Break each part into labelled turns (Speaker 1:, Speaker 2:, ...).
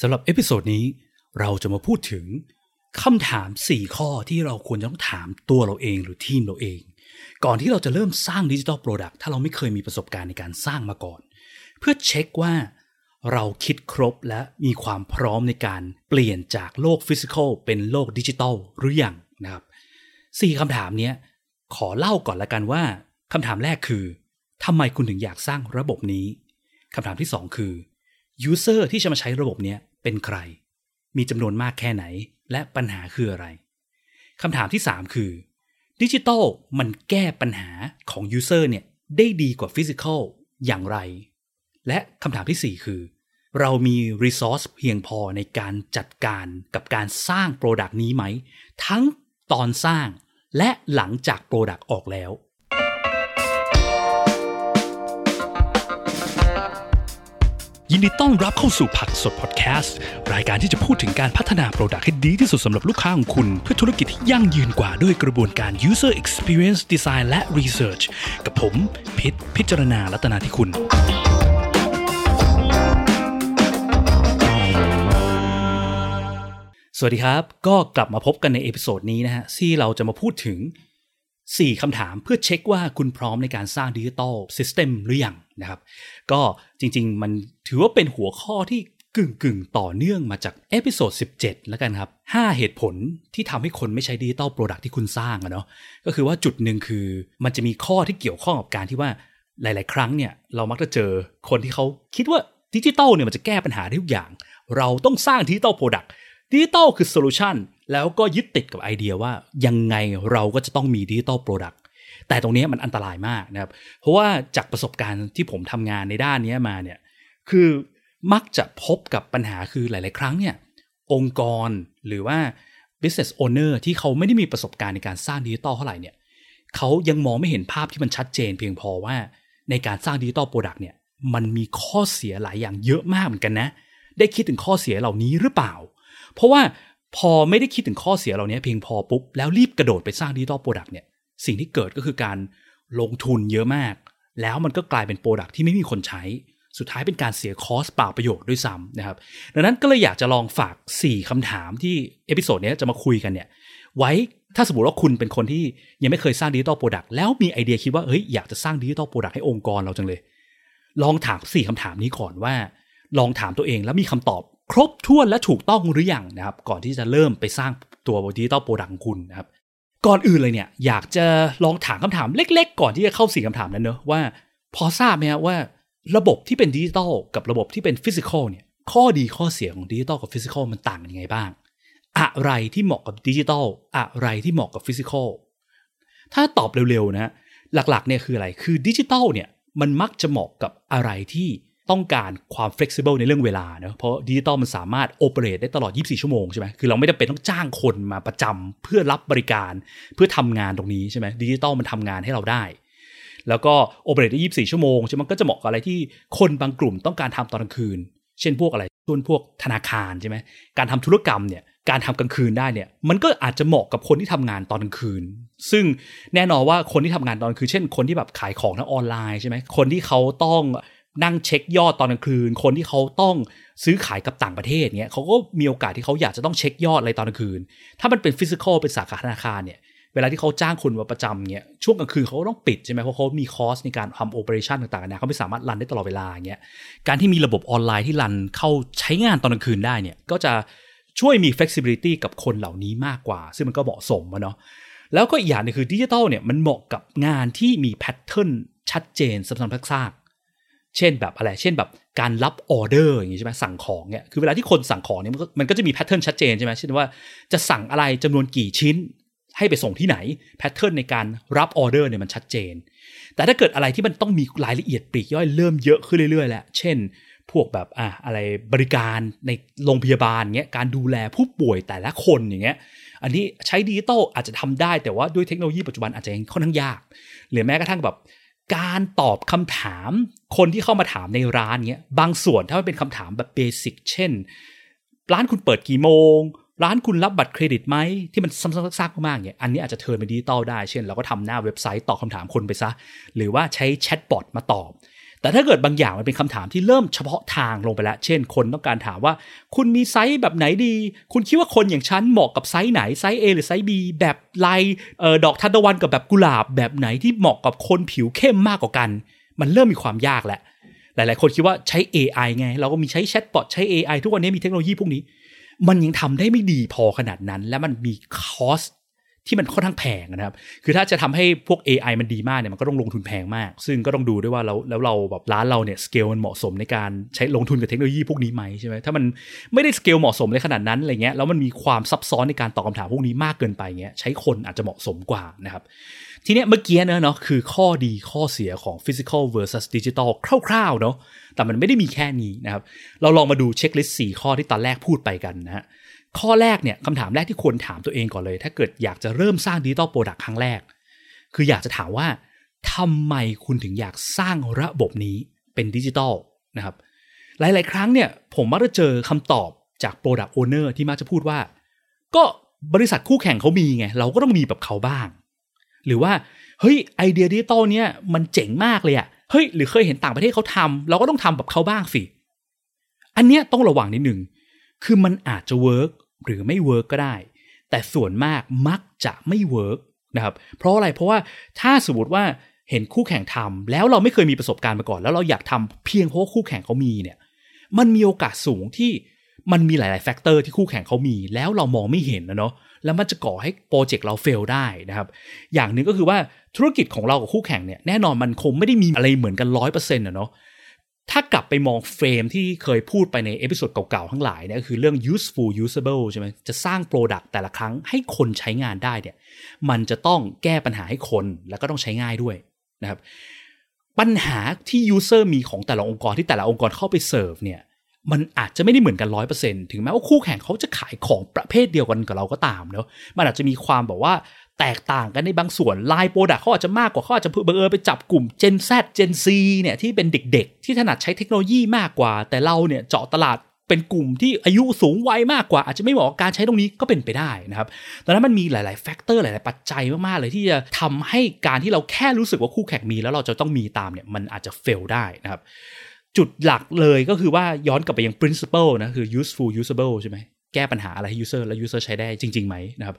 Speaker 1: สำหรับ episode นี้เราจะมาพูดถึงคำถาม 4 ข้อที่เราควรจะต้องถามตัวเราเองหรือทีมเราเอง ก่อนที่เราจะเริ่มสร้าง digital product ถ้าเราไม่เคยมีประสบการณ์ในการสร้างมาก่อน เพื่อเช็คว่าเราคิดครบและมีความพร้อมในการเปลี่ยนจากโลก physical เป็นโลกดิจิทัลหรือยังนะครับสี่คำถามนี้ขอเล่าก่อนละกันว่าคำถามแรกคือทำไมคุณถึงอยากสร้างระบบนี้คำถามที่ 2 คือ User ที่จะมาใช้ระบบนี้ เป็นใคร มีจำนวนมากแค่ไหน และปัญหาคืออะไรคำถามที่ 3 คือดิจิทัลมันแก้ปัญหาของ User เนี่ยได้ดีกว่า physical อย่างไร และคำถามที่ 4 คือ เรามี Resource เพียงพอในการจัดการกับการสร้าง Product นี้ไหม ทั้งตอนสร้างและหลังจาก Product ออกแล้ว ยินดีต้อนรับเข้าสู่ผักสดพอดแคสต์รายการที่จะพูดถึงการพัฒนา product ให้ดีที่สุดสำหรับลูกค้าของคุณ เพื่อธุรกิจที่ยั่งยืนกว่าด้วยกระบวนการ user experience design และ research กับผม พิษพิจารณาลัตนาที่คุณ สวัสดีครับ ก็กลับมาพบกันใน episode นี้นะฮะที่เราจะมาพูดถึง 4คำถามเพื่อเช็คว่าคุณพร้อมในการสร้าง digital system หรือยัง นะครับ ก็จริงๆ มันถือว่าเป็นหัวข้อที่กึ่งกึ่งต่อเนื่องมาจาก episode 17 แล้วกันครับ 5 เหตุผลที่ทำให้คนไม่ใช้ digital product ที่คุณสร้างอะเนาะก็คือว่าจุดหนึ่งคือมันจะมีข้อที่เกี่ยวข้องกับการที่ว่าหลาย ๆ ครั้งเนี่ยเรามักจะเจอคนที่เขาคิดว่าดิจิทัลเนี่ยมันจะแก้ปัญหาได้ทุกอย่าง เราต้องสร้าง digital product ดิจิทัลคือ solution แล้วก็ยึดติดกับไอเดียว่ายังไงเราก็จะต้องมี digital product แต่ตรงนี้มันอันตรายมากนะครับ เพราะว่าจากประสบการณ์ที่ผมทำงานในด้านนี้มาเนี่ย คือมักจะพบกับปัญหาคือหลาย ๆ ครั้งเนี่ย องค์กรหรือว่า business owner ที่เขาไม่ได้มีประสบการณ์ในการสร้างดิจิทัลเท่าไหร่เนี่ยเขายังมองไม่เห็นภาพที่มันชัดเจนเพียงพอว่าในการสร้าง digital product เนี่ย มันมีข้อเสียหลายอย่างเยอะมากเหมือนกันนะ ได้คิดถึงข้อเสียเหล่านี้หรือเปล่า เพราะว่าพอไม่ได้คิดถึงข้อเสียเหล่านี้เพียงพอปุ๊บแล้วรีบกระโดดไปสร้าง digital product เนี่ย สิ่งที่เกิดก็คือการลงทุนเยอะมาก แล้วมันก็กลายเป็น product ที่ไม่มีคนใช้ สุดท้ายเป็นการเสีย cost เปล่าประโยชน์ด้วยซ้ำนะครับ ดังนั้นก็เลยอยากจะลองฝาก 4คำถามที่ episode นี้จะมาคุยกันเนี่ย ไว้ถ้าสมมติว่าคุณเป็นคนที่ยังไม่เคยสร้าง digital product แล้วมีไอเดียคิดว่าเฮ้ยอยากจะสร้าง digital product ให้องค์กรเราจังเลย ลองถาม 4คำถามนี้ก่อนว่า ลองถามตัวเองแล้วมีคำตอบครบถ้วนและถูกต้องหรือยังนะครับ ก่อนที่จะเริ่มไปสร้างตัว digital product ของคุณนะครับ ก่อนอื่นเลยเนี่ย อยากจะลองถามคำถามเล็ก ๆ ก่อนที่จะเข้าสี่คำถามนั้นเนอะว่า พอทราบไหมว่าระบบที่เป็นดิจิตอลกับระบบที่เป็น physical เนี่ย ข้อดีข้อเสียของดิจิตอลกับ physical มันต่างกันยังไงบ้าง อะไรที่เหมาะกับดิจิตอลอะไรที่เหมาะกับ physical ถ้าตอบเร็วๆนะ หลักๆเนี่ยคืออะไรคือดิจิตอลเนี่ยมันมักจะเหมาะกับอะไรที่ ต้องการความ flexible ในเรื่องเวลาเนะเพราะดิจิตอลมันสามารถ operate ได้ตลอด 24 ชั่วโมงใช่ไหมคือเราไม่จำเป็นต้องจ้างคนมาประจำเพื่อรับบริการเพื่อทำงานตรงนี้ใช่ไหมดิจิตอลมันทำงานให้เราได้ แล้วก็โอเปเรตได้ 24 ชั่วโมงใช่ไหมก็จะเหมาะกับอะไรที่คนบางกลุ่มต้องการทำตอนกลางคืน เช่นพวกอะไรส่วนพวกธนาคารใช่ไหมการทำธุรกรรมเนี่ยการทำกลางคืนได้เนี่ยมันก็อาจจะเหมาะกับคนที่ทำงานตอนกลางคืน ซึ่งแน่นอนว่าคนที่ทำงานตอนคืนเช่น คนที่แบบขายของทางออนไลน์ใช่ไหมคนที่เขาต้อง นั่งเช็คยอดตอนกลางคืน คนที่เขาต้องซื้อขายกับต่างประเทศเนี้ยเขาก็มีโอกาสที่เขาอยากจะต้องเช็คยอดอะไรตอนกลางคืน ถ้ามันเป็น physical เป็นสาขาธนาคารเนี่ยเวลาที่เขาจ้างคนมาประจำเนี่ยช่วงกลางคืนเขาก็ต้องปิดใช่ไหมเพราะเขามี cost ในการทำ operation ต่างๆนะเขาไม่สามารถ run ได้ตลอดเวลาเงี้ยการที่มีระบบออนไลน์ที่ run เข้าใช้งานตอนกลางคืนได้เนี่ยก็จะช่วยมี flexibility กับคนเหล่านี้มากกว่า ซึ่งมันก็เหมาะสมเนาะแล้วก็อีกอย่างนึงคือดิจิทัลเนี่ยมันเหมาะกับงานที่มี pattern ชัดเจนซ้ำๆซาก เช่นแบบอะไร เช่นแบบการรับออเดอร์อย่างนี้ใช่ไหมสั่งของเนี่ย คือเวลาที่คนสั่งของเนี่ยมันก็มันก็จะมี pattern ชัดเจนใช่ไหมเช่นว่าจะสั่งอะไรจำนวนกี่ชิ้นให้ไปส่งที่ไหน pattern ในการรับออเดอร์เนี่ยมันชัดเจน แต่ถ้าเกิดอะไรที่มันต้องมีรายละเอียดปลีกย่อยเริ่มเยอะขึ้นเรื่อยๆแล้ว เช่น พวกแบบอะอะไรบริการในโรงพยาบาลเงี้ยการดูแลผู้ป่วยแต่ละคนอย่างเงี้ยอันนี้ใช้ดิจิตอลอาจจะทำได้แต่ว่าด้วยเทคโนโลยีปัจจุบันอาจจะยังค่อนข้างยาก หรือแม้กระทั่งแบบ การตอบคำถามคนที่เข้ามาถามในร้านเงี้ยบางส่วนถ้ามันเป็นคำถามแบบ basic เช่น ร้านคุณเปิดกี่โมง ร้านคุณรับบัตรเครดิตไหมที่มันซ้ำๆซากมากๆเนี่ยอันนี้อาจจะ turn เป็นดิจิตอลได้เช่น เราก็ทำหน้าเว็บไซต์ตอบคำถามคนไปซะ หรือว่าใช้แชทบอทมาตอบ แต่ถ้าเกิดบางอย่างมันเป็นคำถามที่เริ่มเฉพาะทางลงไปแล้ว เช่น คนต้องการถามว่า คุณมีไซส์แบบไหนดี คุณคิดว่าคนอย่างฉันเหมาะกับไซส์ไหนไซส์ A หรือไซส์ B แบบลายออดอกทานตะวันกับแบบกุหลาบแบบไหนที่เหมาะกับคนผิวเข้มมากกว่ากัน มันเริ่มมีความยากแหละหลาย ๆ คนคิดว่าใช้ AI ไง เราก็มีใช้แชทบอทใช้ AI ทุกวันนี้มีเทคโนโลยีพวกนี้ มันยังทำได้ไม่ดีพอขนาดนั้น และมันมีคอส ที่มันค่อนข้างแพงนะครับ คือถ้าจะทำให้พวก AI มันดีมากเนี่ยมันก็ต้องลงทุนแพงมาก ซึ่งก็ต้องดูด้วยว่าแล้วแล้วเราแบบร้านเราเนี่ยสเกลมันเหมาะสมในการใช้ลงทุนกับเทคโนโลยีพวกนี้ไหมใช่ไหมถ้ามันไม่ได้สเกลเหมาะสมในขนาดนั้นอะไรเงี้ยแล้วมันมีความซับซ้อนในการตอบคาถามพวกนี้มากเกินไปเงี้ยใช้คนอาจจะเหมาะสมกว่านะครับทีเนี้ยเมื่อกี้เนอะเนาะคือข้อดีข้อเสียของ physical versus digital คร่าวๆเนาะแต่มันไม่ได้มีแค่นี้นะครับเราลองมาดู checklist สี่ข้อที่ตอนแรกพูดไปกันนะฮะ ข้อแรกเนี่ยคำถามแรกที่ควรถามตัวเองก่อนเลย ถ้าเกิดอยากจะเริ่มสร้าง digital product ครั้งแรก คืออยากจะถามว่าทำไมคุณถึงอยากสร้างระบบนี้เป็นดิจิตอลนะครับ หลาย ๆ ครั้งเนี่ยผมมักจะเจอคำตอบจาก Product Owner ที่มักจะพูดว่า ก็บริษัทคู่แข่งเขามีไง เราก็ต้องมีแบบเขาบ้าง หรือว่า เฮ้ยไอเดียดิจิตอลเนี่ยมันเจ๋งมากเลยอะเฮ้ยหรือเคยเห็นต่างประเทศเขาทำเราก็ต้องทำแบบเขาบ้างสิ อันเนี้ยต้องระวังนิดหนึ่งคือมันอาจจะ work หรือไม่ work ก็ได้ แต่ส่วนมากมักจะไม่ work นะครับ เพราะอะไรเพราะว่าถ้าสมมติว่าเห็นคู่แข่งทำแล้วเราไม่เคยมีประสบการณ์มาก่อน แล้วเราอยากทำเพียงเพราะว่าคู่แข่งเขามีเนี่ยมันมีโอกาสสูงที่มันมีหลาย ๆ factor ที่คู่แข่งเขามี แล้วเรามองไม่เห็นนะเนาะแล้วมันจะก่อให้โปรเจกต์เรา fail ได้นะครับ อย่างหนึ่งก็คือว่าธุรกิจของเรากับคู่แข่งเนี่ยแน่นอนมันคงไม่ได้มีอะไรเหมือนกันร้อยเปอร์เซ็นต์นะเนาะ ถ้ากลับไปมอง frame ที่เคยพูดไปใน episode เก่าๆ ทั้งหลายเนี่ยคือเรื่อง useful usable ใช่ไหมจะสร้าง Product แต่ละครั้งให้คนใช้งานได้เนี่ยมันจะต้องแก้ปัญหาให้คนแล้วก็ต้องใช้ง่ายด้วยนะครับปัญหาที่ user มีของแต่ละองค์กรที่แต่ละองค์กรเข้าไปเสิร์ฟเนี่ยมันอาจจะไม่ได้เหมือนกันร้อยเปอร์เซ็นต์ถึงแม้ว่าคู่แข่งเขาจะขายของประเภทเดียวกันกับเราก็ตามเนาะมันอาจจะมีความแบบว่า แตกต่างกันในบางส่วน line product เขาอาจจะมากกว่าเขาอาจจะบังเอิญไปจับกลุ่ม Gen Z Gen Z เนี่ยที่เป็นเด็กๆ ที่ถนัดใช้เทคโนโลยีมากกว่า แต่เราเนี่ยเจาะตลาดเป็นกลุ่มที่อายุสูงวัยมากกว่า อาจจะไม่เหมาะการใช้ตรงนี้ก็เป็นไปได้นะครับดังนั้นมันมีหลาย ๆ แฟกเตอร์หลาย ๆ ปัจจัยมาก ๆ เลยที่จะทำให้การที่เราแค่รู้สึกว่าคู่แข่งมี แล้วเราจะต้องมีตามเนี่ยมันอาจจะเฟลได้นะครับจุดหลักเลยก็คือว่าย้อนกลับไปยัง principle นะคือ useful usable ใช่ไหมแก้ปัญหาอะไรให้ user และ user ใช้ได้จริง ๆ ไหมนะครับ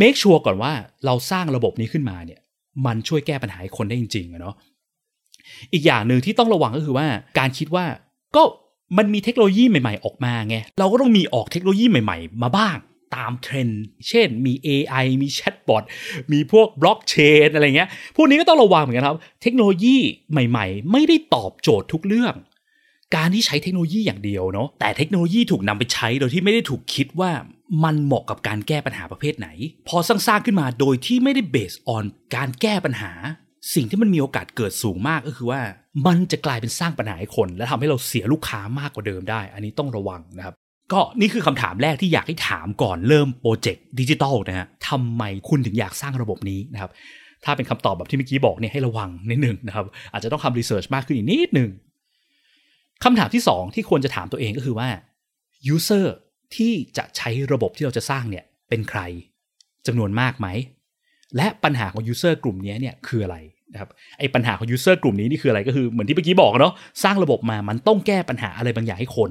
Speaker 1: make sure ก่อนว่าเราสร้างระบบนี้ขึ้นมาเนี่ย มันช่วยแก้ปัญหาให้คนได้จริงๆเนาะอีกอย่างหนึ่งที่ต้องระวังก็คือว่าการคิดว่าก็มันมีเทคโนโลยีใหม่ๆ ออกมาไง เราก็ต้องมีออกเทคโนโลยีใหม่ๆ มาบ้างตามเทรนด์เช่นมี AI มีแชทบอทมีพวกบล็อกเชนอะไรเงี้ย พวกนี้ก็ต้องระวังเหมือนกันครับ เทคโนโลยีใหม่ๆ ไม่ได้ตอบโจทย์ทุกเรื่อง การที่ใช้เทคโนโลยีอย่างเดียวเนาะแต่เทคโนโลยีถูกนำไปใช้โดยที่ไม่ได้ถูกคิดว่า มันเหมาะกับการแก้ปัญหาประเภทไหน พอสร้างขึ้นมาโดยที่ไม่ได้ base on การแก้ปัญหา สิ่งที่มันมีโอกาสเกิดสูงมากก็คือว่า มันจะกลายเป็นสร้างปัญหาให้คน และทำให้เราเสียลูกค้ามากกว่าเดิมได้ อันนี้ต้องระวังนะครับ ก็นี่คือคำถามแรกที่อยากให้ถามก่อนเริ่มโปรเจกต์ดิจิตอลนะฮะทำไมคุณถึงอยากสร้างระบบนี้นะครับถ้าเป็นคำตอบแบบที่เมื่อกี้บอกเนี่ยให้ระวังนิดหนึ่งนะครับอาจจะต้องทำ research มากขึ้นอีกนิดหนึ่งคำถามที่ 2 ที่ควรจะถามตัวเองก็คือว่า user ที่จะใช้ระบบที่เราจะสร้างเนี่ยเป็นใครจำนวนมากไหม และปัญหาของ user กลุ่มนี้เนี่ยคืออะไรนะครับไอ้ปัญหาของ user กลุ่มนี้นี่คืออะไรก็คือเหมือนที่เมื่อกี้บอกเนาะสร้างระบบมามันต้องแก้ปัญหาอะไรบางอย่างให้คน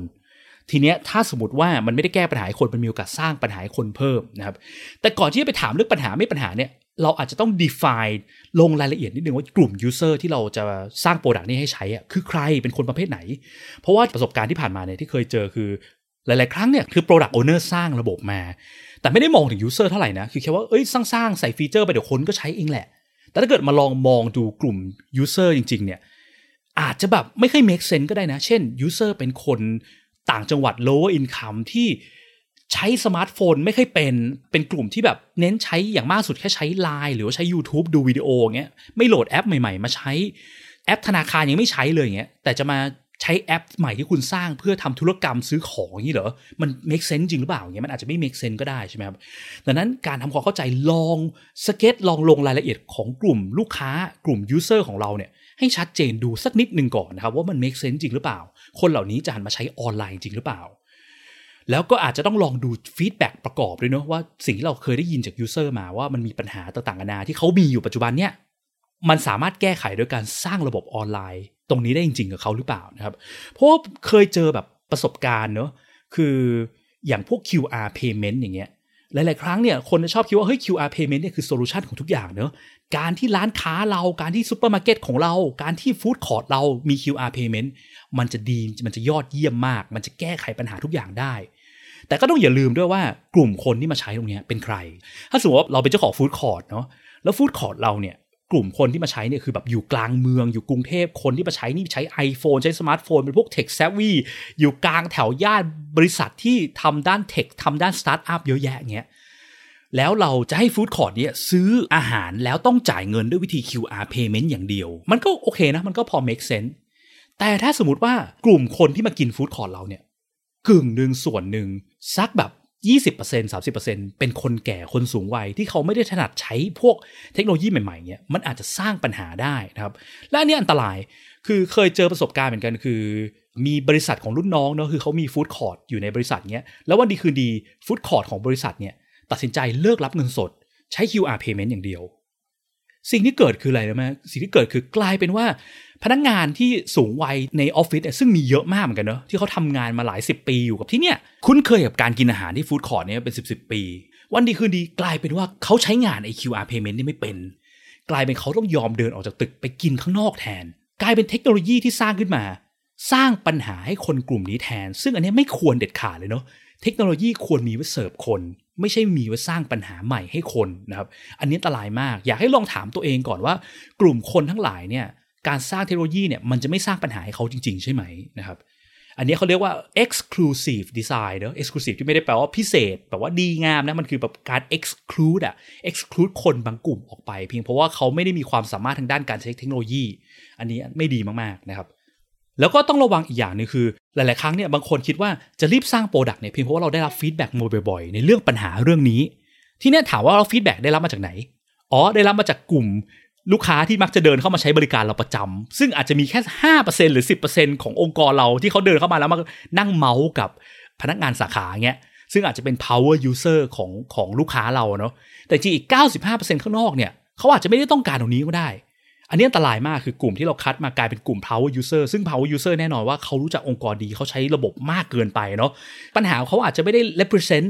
Speaker 1: ทีเนี้ยถ้าสมมติว่ามันไม่ได้แก้ปัญหาให้คนมันมีโอกาสสร้างปัญหาให้คนเพิ่มนะครับ แต่ก่อนที่จะไปถามเรื่องปัญหาไม่ปัญหาเนี่ยเราอาจจะต้อง define ลงรายละเอียดนิดนึงว่ากลุ่ม user ที่เราจะสร้าง product นี้ให้ใช้อะคือใครเป็นคนประเภทไหน เพราะว่าประสบการณ์ที่ผ่านมาเนี่ยที่เคยเจอคือ หลาย ๆ ครั้งเนี่ยคือ product owner สร้างระบบมา แต่ไม่ได้มองถึง user เท่าไหร่นะ คือแค่ว่าเอ้ยสร้างๆใส่ feature ไปเดี๋ยวคนก็ใช้เองแหละ แต่ถ้าเกิดมาลองมองดูกลุ่ม user จริง ๆ เนี่ยอาจจะแบบไม่ค่อย make sense ก็ได้นะ เช่น user เป็นคนต่างจังหวัด lower income ที่ใช้สมาร์ทโฟนไม่ค่อยเป็น เป็นกลุ่มที่แบบเน้นใช้อย่างมากสุดแค่ใช้ Line หรือว่าใช้ YouTube ดูวิดีโอเงี้ย ไม่โหลดแอปใหม่ ๆ มาใช้ แอปธนาคารยังไม่ใช้เลยเงี้ย แต่จะมา ใช้แอปใหม่ที่คุณสร้างเพื่อทำธุรกรรมซื้อของอย่างนี้เหรอ มัน make sense จริงหรือเปล่าเงี้ย มันอาจจะไม่ make sense ก็ได้ใช่ไหมครับ ดังนั้นการทำความเข้าใจลองสเก็ตลองลงรายละเอียดของกลุ่มลูกค้ากลุ่ม user ของเราเนี่ยให้ชัดเจนดูสักนิดหนึ่งก่อนนะครับว่ามัน make sense จริงหรือเปล่า คนเหล่านี้จะหันมาใช้ออนไลน์จริงหรือเปล่า แล้วก็อาจจะต้องลองดู feedback ประกอบด้วยเนาะว่าสิ่งที่เราเคยได้ยินจาก user มาว่ามันมีปัญหาต่างๆนานาที่เขามีอยู่ปัจจุบันเนี่ย มันสามารถแก้ไขโดยการสร้างระบบออนไลน์ ตรงนี้ได้จริง ๆ กับเขาหรือเปล่านะครับ เพราะเคยเจอแบบประสบการณ์เนอะคืออย่างพวก QR payment อย่างเงี้ยหลาย ๆ ครั้งเนี่ยคนจะชอบคิดว่าเฮ้ย QR payment เนี่ยคือโซลูชันของทุกอย่างเนอะการที่ร้านค้าเราการที่ซูเปอร์มาร์เก็ตของเรา การที่ฟู้ดคอร์ทเรามี QR payment มันจะดีมันจะยอดเยี่ยมมาก มันจะแก้ไขปัญหาทุกอย่างได้ แต่ก็ต้องอย่าลืมด้วยว่ากลุ่มคนที่มาใช้ตรงนี้เป็นใคร ถ้าสมมติว่าเราเป็นเจ้าของฟู้ดคอร์ทเนาะแล้วฟู้ดคอร์ทเราเนี่ย กลุ่มคนที่มาใช้เนี่ยคือแบบอยู่กลางเมืองอยู่กรุงเทพคนที่มาใช้นี่ใช้ iPhone ใช้สมาร์ทโฟนเป็นพวก tech savvyอยู่กลางแถวย่านบริษัทที่ทำด้าน tech ทำด้านสตาร์ทอัพเยอะแยะเงี้ยแล้วเราจะให้ฟู้ดคอร์ทเนี่ยซื้ออาหารแล้วต้องจ่ายเงินด้วยวิธี QR payment อย่างเดียว มันก็โอเคนะ มันก็พอ make sense แต่ถ้าสมมติว่ากลุ่มคนที่มากินฟู้ดคอร์ทเราเนี่ยกึ่งหนึ่งส่วนหนึ่งสักแบบ 20% 30%เป็นคนแก่คนสูงวัยที่เขาไม่ได้ถนัดใช้พวกเทคโนโลยีใหม่ๆเนี่ยมันอาจจะสร้างปัญหาได้นะครับและอันนี้อันตรายคือเคยเจอประสบการณ์เหมือนกันคือ มีบริษัทของรุ่นน้องเนาะคือเขามีฟู้ดคอร์ทอยู่ในบริษัทเนี้ยแล้ววันดีคืนดีฟู้ดคอร์ทของบริษัทเนี่ยตัดสินใจเลิกรับเงินสด ใช้ QR payment อย่างเดียว สิ่งที่เกิดคืออะไรรู้ไหมสิ่งที่เกิดคือกลายเป็นว่า พนักงานที่สูงวัยในออฟฟิศซึ่งมีเยอะมากเหมือนกันเนอะที่เขาทำงานมาหลายสิบปีอยู่กับที่เนี่ยคุ้นเคยกับการกินอาหารที่ฟู้ดคอร์ทเนี่ยเป็นสิบสิบปี วันดีคืนดีกลายเป็นว่าเขาใช้งานไอ QR payment นี่ไม่เป็น กลายเป็นเขาต้องยอมเดินออกจากตึกไปกินข้างนอกแทน กลายเป็นเทคโนโลยีที่สร้างขึ้นมา สร้างปัญหาให้คนกลุ่มนี้แทน ซึ่งอันนี้ไม่ควรเด็ดขาดเลยเนาะเทคโนโลยีควรมีไว้เสิร์ฟคน ไม่ใช่มีไว้สร้างปัญหาใหม่ให้คนนะครับอันนี้อันตรายมาก อยากให้ลองถามตัวเองก่อนว่า กลุ่มคนทั้งหลายเนี่ย การสร้างเทคโนโลยีเนี่ยมันจะไม่สร้างปัญหาให้เขาจริง ๆ ใช่ไหมนะครับอันนี้เขาเรียกว่า exclusive design เนอะ exclusive ที่ไม่ได้แปลว่าพิเศษแบบว่าดีงามนะ มันคือแบบการ exclude อะ exclude คนบางกลุ่มออกไป เพียงเพราะว่าเขาไม่ได้มีความสามารถทางด้านการใช้เทคโนโลยี อันนี้ไม่ดีมากๆนะครับ แล้วก็ต้องระวังอีกอย่างนึงคือ หลาย ๆ ครั้งเนี่ยบางคนคิดว่าจะรีบสร้าง product เนี่ยเพียงเพราะว่าเราได้รับ feedback มาบ่อย ๆ ในเรื่องปัญหาเรื่องนี้ ที่เนี่ยถามว่าเรา feedback ได้รับมาจากไหนอ๋อได้รับมาจากกลุ่ม ลูกค้าที่มักจะเดินเข้ามาใช้บริการเราประจำซึ่งอาจจะมีแค่ห้าเปอร์เซ็นหรือสิบเปอร์เซ็นขององค์กรเราที่เขาเดินเข้ามาแล้วมานั่งเมาท์กับพนักงานสาขาเงี้ยซึ่งอาจจะเป็น power user ของของลูกค้าเราเนาะแต่จริงอีก 95%ข้างนอกเนี่ยเขาอาจจะไม่ได้ต้องการตรงนี้ก็ได้ อันนี้อันตรายมากคือกลุ่มที่เราคัดมากลายเป็นกลุ่ม power user ซึ่ง power user แน่นอนว่าเขารู้จักองค์กรดีเขาใช้ระบบมากเกินไปเนาะปัญหาเขาอาจจะไม่ได้ represent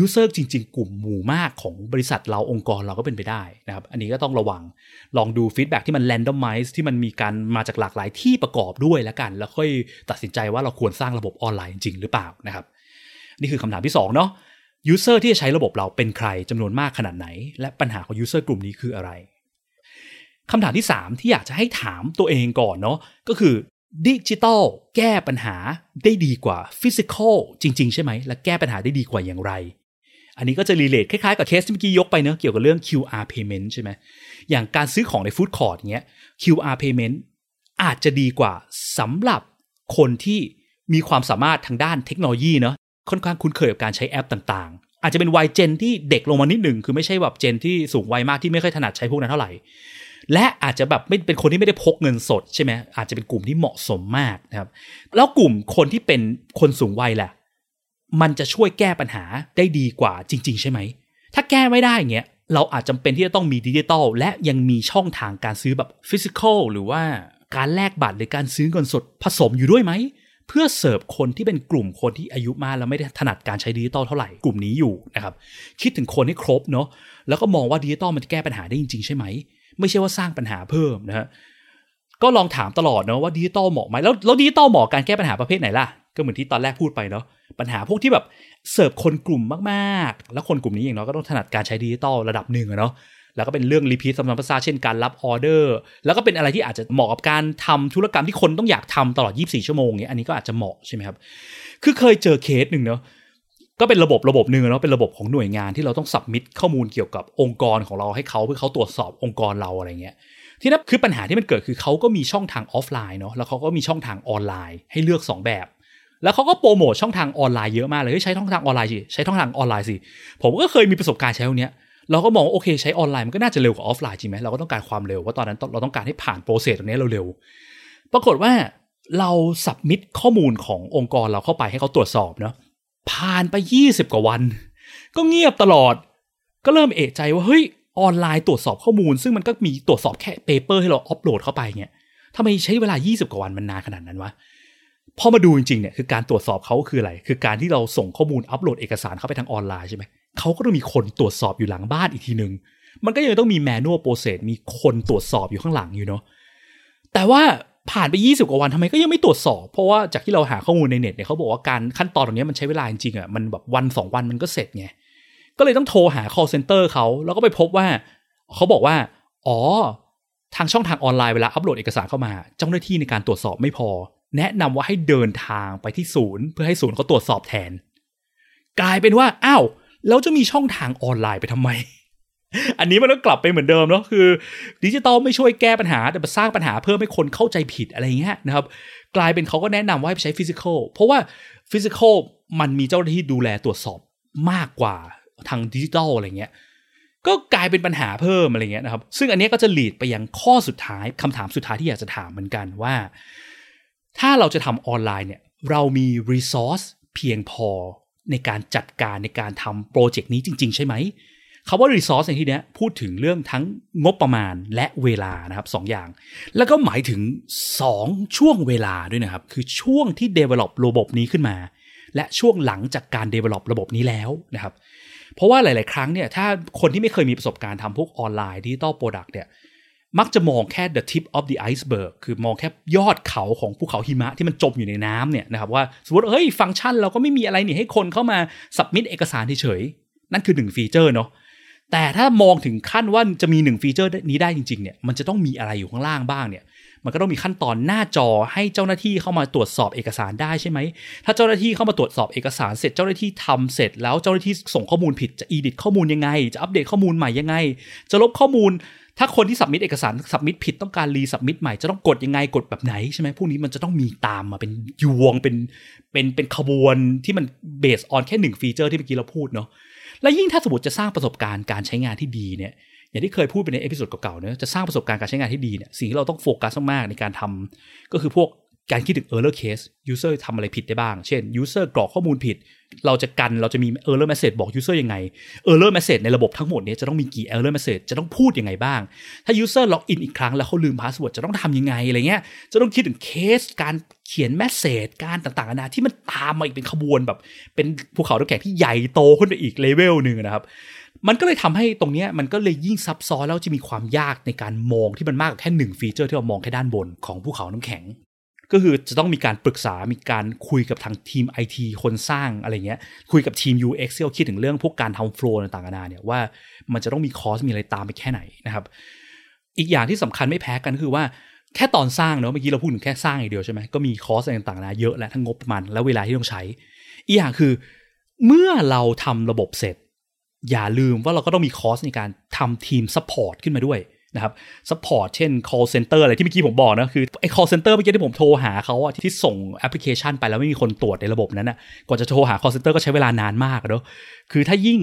Speaker 1: user จริง ๆ กลุ่มหมู่มากของบริษัทเราองค์กรเราก็เป็นไปได้นะครับ อันนี้ก็ต้องระวังลองดูฟีดแบ็ที่มัน randomize ที่มันมีการมาจากหลากหลายที่ประกอบด้วยแล้วกัน แล้วค่อยตัดสินใจว่าเราควรสร้างระบบออนไลน์จริงหรือเปล่านะครับ นี่คือคำถามที่2เนาะ user ที่จะใช้ระบบเราเป็นใครจำนวนมากขนาดไหน และปัญหาของ user กลุ่มนี้คืออะไรคำถามที่ 3 ที่อยากจะให้ถามตัวเองก่อนเนาะก็คือดิจิตอลแก้ปัญหาได้ดีกว่า physical จริง ๆ ใช่ไหม และแก้ปัญหาได้ดีกว่าอย่างไร อันนี้ก็จะ relate คล้ายๆกับเคสที่เมื่อกี้ยกไปเนอะเกี่ยวกับเรื่อง QR payment ใช่ไหมอย่างการซื้อของในฟู้ดคอร์ทเงี้ย QR payment อาจจะดีกว่าสำหรับคนที่มีความสามารถทางด้านเทคโนโลยีเนาะค่อนข้างคุ้นเคยกับการใช้แอปต่างๆ อาจจะเป็นวัยเจนที่เด็กลงมานิดหนึ่งคือไม่ใช่แบบเจนที่สูงวัยมากที่ไม่ค่อยถนัดใช้พวกนั้นเท่าไหร่ และอาจจะแบบไม่เป็นคนที่ไม่ได้พกเงินสดใช่ไหมอาจจะเป็นกลุ่มที่เหมาะสมมากนะครับแล้วกลุ่มคนที่เป็นคนสูงวัยแหละ มันจะช่วยแก้ปัญหาได้ดีกว่าจริง ๆ ใช่ไหม ถ้าแก้ไม่ได้เงี้ยเราอาจจำเป็นที่จะต้องมีดิจิตอลและยังมีช่องทางการซื้อแบบ physical หรือว่าการแลกบัตรหรือการซื้อเงินสดผสมอยู่ด้วยไหม เพื่อเสิร์ฟคนที่เป็นกลุ่มคนที่อายุมากแล้วไม่ได้ถนัดการใช้ดิจิตอลเท่าไหร่กลุ่มนี้อยู่นะครับคิดถึงคนให้ครบเนาะแล้วก็มองว่าดิจิตอลมันจะแก้ปัญหาได้จริง ๆ ใช่ไหม ไม่ใช่ว่าสร้างปัญหาเพิ่มนะฮะก็ลองถามตลอดเนาะว่าดิจิตอลเหมาะไหมแล้วแล้วดิจิตอลเหมาะการแก้ปัญหาประเภทไหนล่ะ ก็เหมือนที่ตอนแรกพูดไปเนาะปัญหาพวกที่แบบเสิร์ฟคนกลุ่มมากๆ แล้วคนกลุ่มนี้อย่างน้อยก็ต้องถนัดการใช้ดิจิตอลระดับหนึ่งอะเนาะแล้วก็เป็นเรื่อง repeat ซ้ำๆซากๆเช่นการรับออเดอร์ แล้วก็เป็นอะไรที่อาจจะเหมาะกับการทำธุรกรรมที่คนต้องอยากทำตลอด 24 ชั่วโมงเนี้ยอันนี้ก็อาจจะเหมาะใช่ไหมครับ คือเคยเจอเคสหนึ่งเนาะก็เป็นระบบระบบหนึ่งเนาะเป็นระบบของหน่วยงานที่เราต้อง submit ข้อมูลเกี่ยวกับองค์กรของเราให้เขาเพื่อเขาตรวจสอบองค์กรเราอะไรเงี้ยที่นั่นคือปัญหาที่มันเกิดคือเขาก็มีช่องทางออฟไลน์เนาะแล้วเขาก็มีช่องทางออนไลน์ให้เลือก 2 แบบ แล้วเขาก็โปรโมทช่องทางออนไลน์เยอะมากเลยใช้ช่องทางออนไลน์สิใช้ช่องทางออนไลน์สิผมก็เคยมีประสบการณ์ใช้ตรงนี้เราก็มองโอเคใช้ออนไลน์มันก็น่าจะเร็วกว่าออฟไลน์จริงไหมเราก็ต้องการความเร็วว่าตอนนั้นเราต้องการให้ผ่าน process ตรงนี้เราเร็วปรากฏว่าเรา submit ข้อมูลขององค์กรเราเข้าไปให้เขาตรวจสอบเนาะผ่านไป 20 กว่าวัน ก็เงียบตลอด ก็เริ่มเอะใจว่าเฮ้ยออนไลน์ตรวจสอบข้อมูล ซึ่งมันก็มีตรวจสอบแค่ paper ให้เราอัปโหลดเข้าไปเนี่ยทำไมใช้เวลา 20 กว่าวันมันนานขนาดนั้นวะ พอมาดูจริงๆเนี่ยคือการตรวจสอบเขาคืออะไร คือการที่เราส่งข้อมูลอัปโหลดเอกสารเข้าไปทางออนไลน์ใช่ไหมเขาก็ต้องมีคนตรวจสอบอยู่หลังบ้านอีกทีหนึ่งมันก็ยังต้องมีแมนนวลโปรเซสมีคนตรวจสอบอยู่ข้างหลังอยู่เนาะแต่ว่าผ่านไป 20 กว่าวันทำไมก็ยังไม่ตรวจสอบ เพราะว่าจากที่เราหาข้อมูลในเน็ตเนี่ยเขาบอกว่าการขั้นตอนตรงนี้มันใช้เวลาจริงๆอะมันแบบวันสองวันมันก็เสร็จไงก็เลยต้องโทรหา call center เขาแล้วก็ไปพบว่าเขาบอกว่า อ๋อ ทางช่องทางออนไลน์เวลาอัปโหลดเอกสารเข้ามา เจ้าหน้าที่ในการตรวจสอบไม่พอ แนะนำว่าให้เดินทางไปที่ศูนย์ เพื่อให้ศูนย์เขาตรวจสอบแทน กลายเป็นว่าอ้าวแล้วจะมีช่องทางออนไลน์ไปทำไม อันนี้มันก็กลับไปเหมือนเดิมเนาะคือดิจิตอลไม่ช่วยแก้ปัญหาแต่มาสร้างปัญหาเพิ่มให้คนเข้าใจผิดอะไรเงี้ยนะครับ กลายเป็นเขาก็แนะนำว่าให้ใช้ physical เพราะว่า physical มันมีเจ้าหน้าที่ดูแลตรวจสอบมากกว่าทางดิจิตอลอะไรเงี้ยก็กลายเป็นปัญหาเพิ่มอะไรเงี้ยนะครับ ซึ่งอันนี้ก็จะหลีดไปยังข้อสุดท้ายคำถามสุดท้ายที่อยากจะถามเหมือนกันว่า ถ้าเราจะทำออนไลน์เนี่ยเรามี resource เพียงพอในการจัดการในการทำโปรเจกต์นี้จริง ๆ ใช่ไหมคาว่า resource ในที่นี้พูดถึงเรื่องทั้งงบประมาณและเวลานะครับสองอย่าง แล้วก็หมายถึง 2 ช่วงเวลาด้วยนะครับ คือช่วงที่ develop ระบบนี้ขึ้นมา และช่วงหลังจากการ develop ระบบนี้แล้วนะครับ เพราะว่าหลาย ๆ ครั้งเนี่ยถ้าคนที่ไม่เคยมีประสบการณ์ทำพวกออนไลน์ digital product เนี่ย มักจะมองแค่ the tip of the iceberg คือมองแค่ยอดเขาของภูเขาหิมะที่มันจมอยู่ในน้ำเนี่ยนะครับว่าสมมติเฮ้ยฟังก์ชันเราก็ไม่มีอะไรนี่ให้คนเข้ามา submit เอกสารเฉยๆนั่นคือหนึ่งฟีเจอร์เนาะแต่ถ้ามองถึงขั้นว่าจะมีหนึ่งฟีเจอร์นี้ได้จริงๆเนี่ยมันจะต้องมีอะไรอยู่ข้างล่างบ้างเนี่ยมันก็ต้องมีขั้นตอนหน้าจอให้เจ้าหน้าที่เข้ามาตรวจสอบเอกสารได้ใช่ไหม ถ้าเจ้าหน้าที่เข้ามาตรวจสอบเอกสารเสร็จเจ้าหน้าที่ทำเสร็จแล้วเจ้าหน้าที่ส่งข้อมูลผิดจะ edit ข้อมูลยังไง จะอัปเดตข้อมูลใหม่ยังไง จะลบข้อมูล ถ้าคนที่ submit เอกสาร submit ผิดต้องการ resubmit ใหม่จะต้องกดยังไงกดแบบไหนใช่ไหมพวกนี้มันจะต้องมีตามมาเป็นยวงเป็นเป็นเป็นขบวนที่มัน based on แค่หนึ่งฟีเจอร์ที่เมื่อกี้เราพูดเนาะและยิ่งถ้าสมมติจะสร้างประสบการณ์การใช้งานที่ดีเนี่ยอย่างที่เคยพูดไปใน episode เก่าๆเนะจะสร้างประสบการณ์การใช้งานที่ดีเนี่ยสิ่งที่เราต้องโฟกัสมากๆในการทำก็คือพวกการคิดถึง error case user ทำอะไรผิดได้บ้าง เช่น user กรอกข้อมูลผิด เราจะกันเราจะมี error message บอก user ยังไง error message ในระบบทั้งหมดนี้จะต้องมีกี่ error message จะต้องพูดยังไงบ้าง ถ้า user log in อีกครั้งแล้วเขาลืม password จะต้องทำยังไงอะไรเงี้ย จะต้องคิดถึงเคสการเขียน message การต่างๆนานาที่มันตามมาอีกเป็นขบวนแบบ เป็นภูเขาน้ำแข็งที่ใหญ่โตขึ้นไปอีกเลเวลหนึ่งนะครับ มันก็เลยทำให้ตรงนี้มันก็เลยยิ่งซับซ้อนแล้วจะมีความยากในการมองที่มันมากกว่าแค่หนึ่งฟีเจอร์ที่เรามองแค่ด้านบนของภูเขาน้ำแข็ง ก็คือจะต้องมีการปรึกษา มีการคุยกับทางทีม IT คนสร้างอะไรเงี้ย คุยกับทีม UX ที่เขาคิดถึงเรื่องพวกการทำ flow ต่างๆนานาเนี่ยว่ามันจะต้องมี cost มีอะไรตามไปแค่ไหนนะครับ อีกอย่างที่สำคัญไม่แพ้กันคือว่าแค่ตอนสร้างเนาะเมื่อกี้เราพูดถึงแค่สร้างอย่างเดียวใช่ไหมก็มี cost อะไรต่างๆนานาเยอะแยะทั้งงบประมาณและเวลาที่ต้องใช้ อีกอย่างคือ เมื่อเราทำระบบเสร็จ อย่าลืมว่าเราก็ต้องมี cost ในการทำทีม support ขึ้นมาด้วย นะครับ support เช่น call center อะไรที่เมื่อกี้ผมบอกนะ คือไอ้ call center เมื่อกี้ที่ผมโทรหาเขาอะที่ส่งแอปพลิเคชันไปแล้วไม่มีคนตรวจในระบบนั้นอะก่อนจะโทรหา call center ก็ใช้เวลานานมากเนาะคือถ้ายิ่ง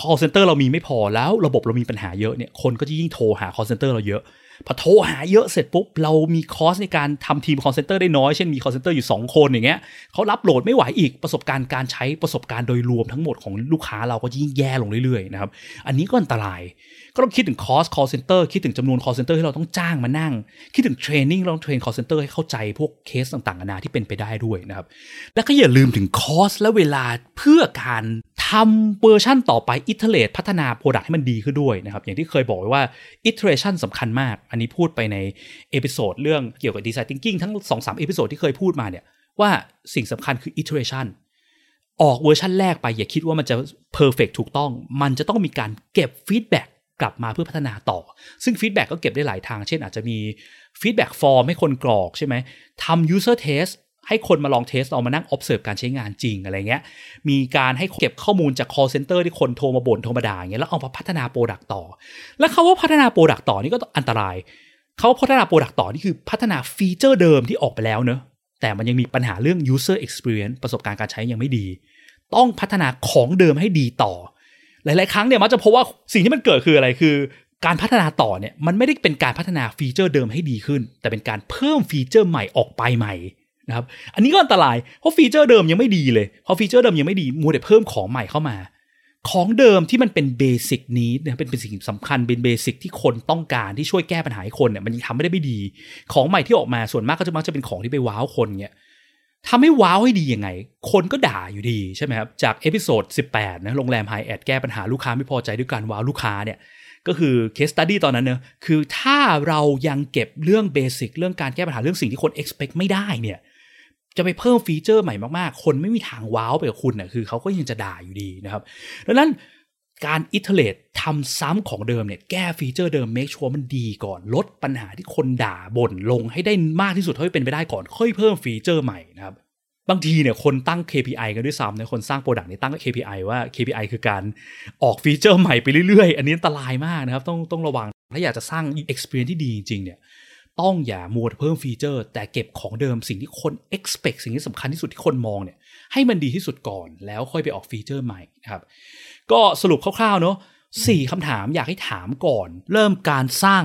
Speaker 1: call center เรามีไม่พอแล้วระบบเรามีปัญหาเยอะเนี่ยคนก็จะยิ่งโทรหา call center เราเยอะ พอโทรหาเยอะเสร็จปุ๊บ เรามี cost ในการทำทีม call center ได้น้อย เช่นมี call center อยู่ 2 คนอย่างเงี้ยเขารับ load ไม่ไหวอีกประสบการณ์การใช้ประสบการณ์โดยรวมทั้งหมดของลูกค้าเราก็ยิ่งแย่ลงเรื่อยๆนะครับอันนี้ก็อันตราย ก็ต้องคิดถึง cost call center คิดถึงจำนวน call center ที่เราต้องจ้างมานั่ง คิดถึง training เราต้อง train call center ให้เข้าใจพวกเคสต่างๆนานาที่เป็นไปได้ด้วยนะครับแล้วก็อย่าลืมถึง cost และเวลาเพื่อการ ทำเวอร์ชั่นต่อไป iterate พัฒนา product ให้มันดีขึ้นด้วยนะครับ อย่างที่เคยบอกไว้ว่า iteration สำคัญมาก อันนี้พูดไปใน episode เรื่องเกี่ยวกับ design thinking ทั้ง2สาม episode ที่เคยพูดมาเนี่ย ว่าสิ่งสำคัญคือ iterationออกเวอร์ชันแรกไปอย่าคิดว่ามันจะ perfect ถูกต้อง มันจะต้องมีการเก็บ feedback กลับมาเพื่อพัฒนาต่อ ซึ่ง feedback ก็เก็บได้หลายทาง เช่นอาจจะมี feedback form ให้คนกรอกใช่ไหมทำ user test ให้คนมาลอง test เรามานั่ง observe การใช้งานจริงอะไรเงี้ย มีการให้เก็บข้อมูลจาก call center ที่คนโทรมาบ่นโทรมาด่าเงี้ยแล้วเอามาพัฒนา product ต่อ แล้วคำว่าพัฒนา product ต่อนี่ก็อันตราย เขาพัฒนา product ต่อนี่คือพัฒนา feature เดิมที่ออกไปแล้วเนอะแต่มันยังมีปัญหาเรื่อง user experience ประสบการณ์การใช้ยังไม่ดี ต้องพัฒนาของเดิมให้ดีต่อ หลาย ๆ ครั้งเนี่ยมันจะพบว่าสิ่งที่มันเกิดคืออะไรคือการพัฒนาต่อเนี่ยมันไม่ได้เป็นการพัฒนา feature เดิมให้ดีขึ้น แต่เป็นการเพิ่ม feature ใหม่ออกไปใหม่ นะครับ อันนี้ก็อันตราย เพราะ feature เดิมยังไม่ดีเลยพอ feature เดิมยังไม่ดี มัวแต่เพิ่มของใหม่เข้ามา ของเดิมที่มันเป็น basic นี้เนี่ยเป็นเป็นสิ่งสำคัญ เป็น basic ที่คนต้องการที่ช่วยแก้ปัญหาให้คนเนี่ย มันยังทำไม่ได้ไม่ดี ของใหม่ที่ออกมาส่วนมากก็จะมักจะเป็นของที่ไป wow คนเนี่ยทำให้ wow ให้ดียังไง คนก็ด่าอยู่ดีใช่ไหมครับ จาก episode 18 นะ โรงแรมไฮแอดแก้ปัญหาลูกค้าไม่พอใจด้วยการ wow ลูกค้าเนี่ย ก็คือ case study ตอนนั้นเนอะคือถ้าเรายังเก็บเรื่อง basic เรื่องการแก้ปัญหาเรื่องสิ่งที่คน expect ไม่ได้เนี่ย จะไปเพิ่ม feature ใหม่มากๆ คนไม่มีทาง wow ไปกับคุณนะคือเขาก็ยังจะด่าอยู่ดีนะครับ ดังนั้นการ iterate ทำซ้ำของเดิมเนี่ยแก้ feature เดิม make sure มันดีก่อน ลดปัญหาที่คนด่าบ่นลงให้ได้มากที่สุดเท่าที่เป็นไปได้ก่อน ค่อยเพิ่ม feature ใหม่นะครับบางทีเนี่ยคนตั้ง KPI กันด้วยซ้ำนะคนสร้าง product เนี่ยตั้ง KPI ว่า KPI คือการออก feature ใหม่ไปเรื่อยๆ อันนี้อันตรายมากนะครับ ต้องต้องระวังถ้าอยากจะสร้าง experience ที่ดีจริงๆเนี่ย ต้องอย่ามัวเพิ่ม feature แต่เก็บของเดิมสิ่งที่คน expect สิ่งที่สำคัญที่สุดที่คนมองเนี่ยให้มันดีที่สุดก่อนแล้วค่อยไปออก feature ใหม่นะครับก็สรุปคร่าวๆเนาะสี่คำถามอยากให้ถามก่อน เริ่มการสร้าง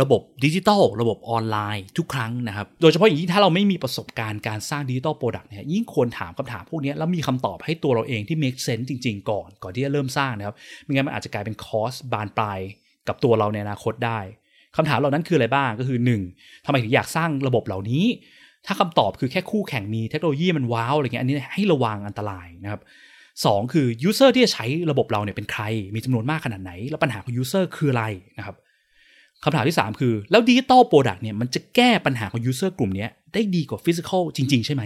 Speaker 1: ระบบดิจิทัลระบบออนไลน์ทุกครั้งนะครับ โดยเฉพาะอย่างยิ่งถ้าเราไม่มีประสบการณ์การสร้าง digital product เนี่ยยิ่งควรถามคำถามพวกนี้แล้วมีคำตอบให้ตัวเราเองที่ make sense จริง ๆ ก่อน ก่อนที่จะเริ่มสร้างนะครับไม่งั้นมันอาจจะกลายเป็น cost บานปลายกับตัวเราในอนาคตได้ คำถามเหล่านั้นคืออะไรบ้างก็คือ 1. ทำไมถึงอยากสร้างระบบเหล่านี้ ถ้าคำตอบคือแค่คู่แข่งมีเทคโนโลยีมัน wow อะไรเงี้ยอันนี้ให้ระวังอันตรายนะครับสองคือ user ที่จะใช้ระบบเราเนี่ยเป็นใคร มีจำนวนมากขนาดไหน แล้วปัญหาของ user คืออะไรนะครับคำถามที่ 3 คือ แล้ว digital product เนี่ยมันจะแก้ปัญหาของ user กลุ่มนี้ได้ดีกว่า physical จริง ๆ ใช่ไหม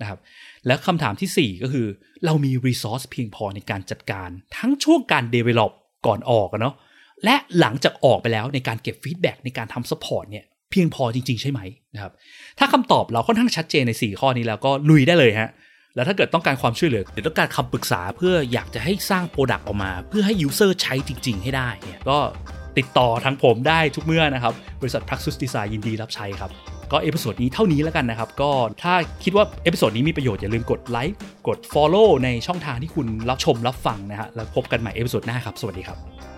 Speaker 1: นะครับแล้วคำถามที่ 4 ก็คือ เรามี resource เพียงพอในการจัดการ ทั้งช่วงการ develop ก่อนออกเนาะ และหลังจากออกไปแล้วในการเก็บ feedback ในการทำ support เนี่ยเพียงพอจริง ๆ ใช่ไหมนะครับ ถ้าคำตอบเราค่อนข้างชัดเจนใน 4 ข้อนี้แล้วก็ลุยได้เลยฮะแล้วถ้าเกิดต้องการความช่วยเหลือหรือต้องการคำปรึกษาเพื่ออยากจะให้สร้าง product ออกมา เพื่อให้ user ใช้จริง ๆ ให้ได้เนี่ยก็ติดต่อทางผมได้ทุกเมื่อนะครับ บริษัท Praxis Design ยินดีรับใช้ครับ ก็ episode นี้เท่านี้แล้วกันนะครับ ก็ถ้าคิดว่า episode นี้มีประโยชน์อย่าลืมกดไลค์กด Follow ในช่องทางที่คุณรับชมรับฟังนะฮะแล้วพบกันใหม่ episode หน้าครับ สวัสดีครับ